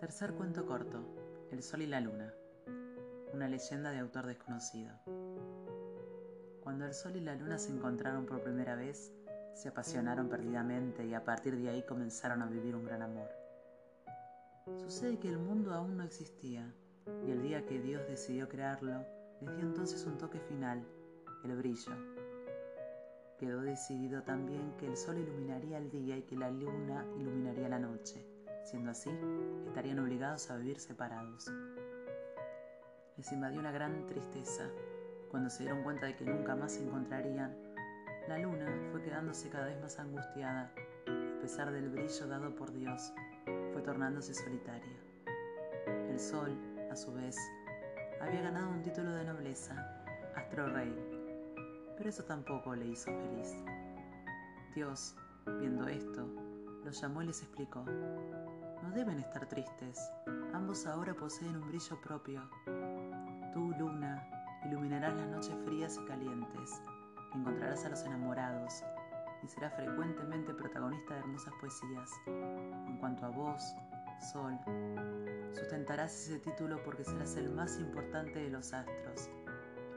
Tercer cuento corto, El Sol y la Luna. Una leyenda de autor desconocido. Cuando el Sol y la Luna se encontraron por primera vez, se apasionaron perdidamente y a partir de ahí comenzaron a vivir un gran amor. Sucede que el mundo aún no existía y el día que Dios decidió crearlo, les dio entonces un toque final, el brillo. Quedó decidido también que el sol iluminaría el día y que la luna iluminaría la noche Siendo así, estarían obligados a vivir separados. Les invadió una gran tristeza cuando se dieron cuenta de que nunca más se encontrarían. La luna fue quedándose cada vez más angustiada, a pesar del brillo dado por Dios, fue tornándose solitaria. El sol, a su vez, había ganado un título de nobleza, astro rey, pero eso tampoco le hizo feliz. Dios, viendo esto, los llamó y les explicó, no deben estar tristes, ambos ahora poseen un brillo propio. Tú, luna, iluminarás las noches frías y calientes, encontrarás a los enamorados y serás frecuentemente protagonista de hermosas poesías. En cuanto a vos, sol, sustentarás ese título porque serás el más importante de los astros.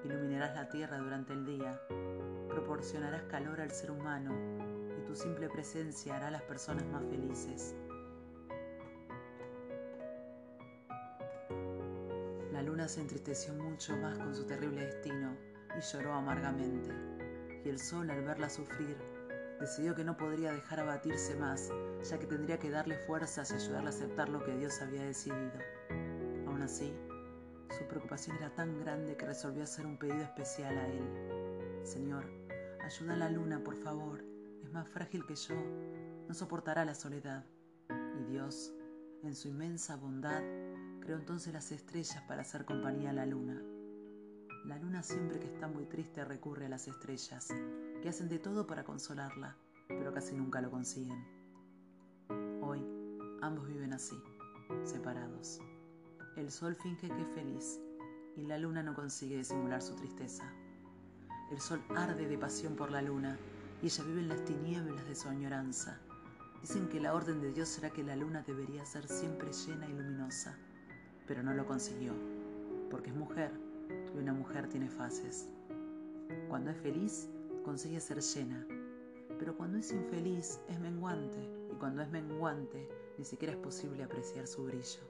Iluminarás la tierra durante el día, proporcionarás calor al ser humano y tu simple presencia hará a las personas más felices. Se entristeció mucho más con su terrible destino y lloró amargamente. Y el sol, al verla sufrir, decidió que no podría dejar abatirse más, ya que tendría que darle fuerzas y ayudarle a aceptar lo que Dios había decidido. Aún así, su preocupación era tan grande que resolvió hacer un pedido especial a él. Señor, ayuda a la luna, por favor. Es más frágil que yo. No soportará la soledad. Y Dios, en su inmensa bondad, creó entonces las estrellas para hacer compañía a la luna. La luna siempre que está muy triste recurre a las estrellas, que hacen de todo para consolarla, pero casi nunca lo consiguen. Hoy, ambos viven así, separados. El sol finge que es feliz y la luna no consigue disimular su tristeza. El sol arde de pasión por la luna y ella vive en las tinieblas de su añoranza. Dicen que la orden de Dios será que la luna debería ser siempre llena y luminosa pero no lo consiguió, porque es mujer y una mujer tiene fases. Cuando es feliz, consigue ser llena, pero cuando es infeliz es menguante, y cuando es menguante ni siquiera es posible apreciar su brillo.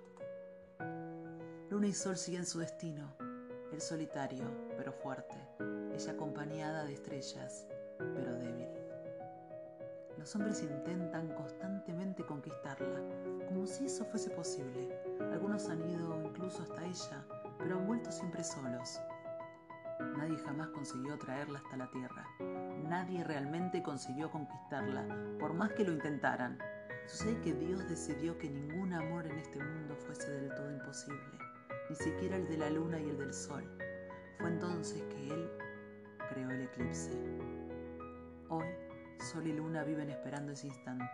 Luna y Sol siguen su destino, el solitario, pero fuerte, ella acompañada de estrellas, pero débil. Los hombres intentan constantemente conquistarla, como si eso fuese posible. Algunos han incluso hasta ella, pero han vuelto siempre solos. Nadie jamás consiguió traerla hasta la tierra. Nadie realmente consiguió conquistarla, por más que lo intentaran. Sucede que Dios decidió que ningún amor en este mundo fuese del todo imposible, ni siquiera el de la luna y el del sol. Fue entonces que Él creó el eclipse. Hoy Sol y Luna viven esperando ese instante,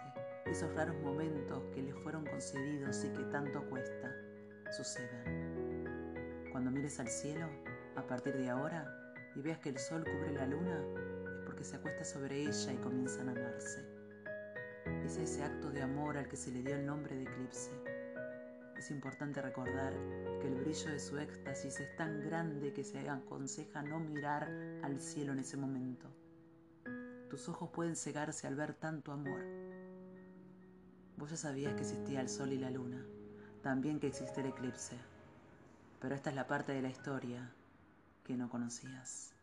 esos raros momentos que les fueron concedidos y que tanto cuesta sucedan. Cuando mires al cielo, a partir de ahora, y veas que el sol cubre la luna, es porque se acuesta sobre ella y comienzan a amarse. Es ese acto de amor al que se le dio el nombre de eclipse. Es importante recordar que el brillo de su éxtasis es tan grande que se aconseja no mirar al cielo en ese momento tus ojos pueden cegarse al ver tanto amor. Vos ya sabías que existía el sol y la luna, también que existe el eclipse, pero esta es la parte de la historia que no conocías.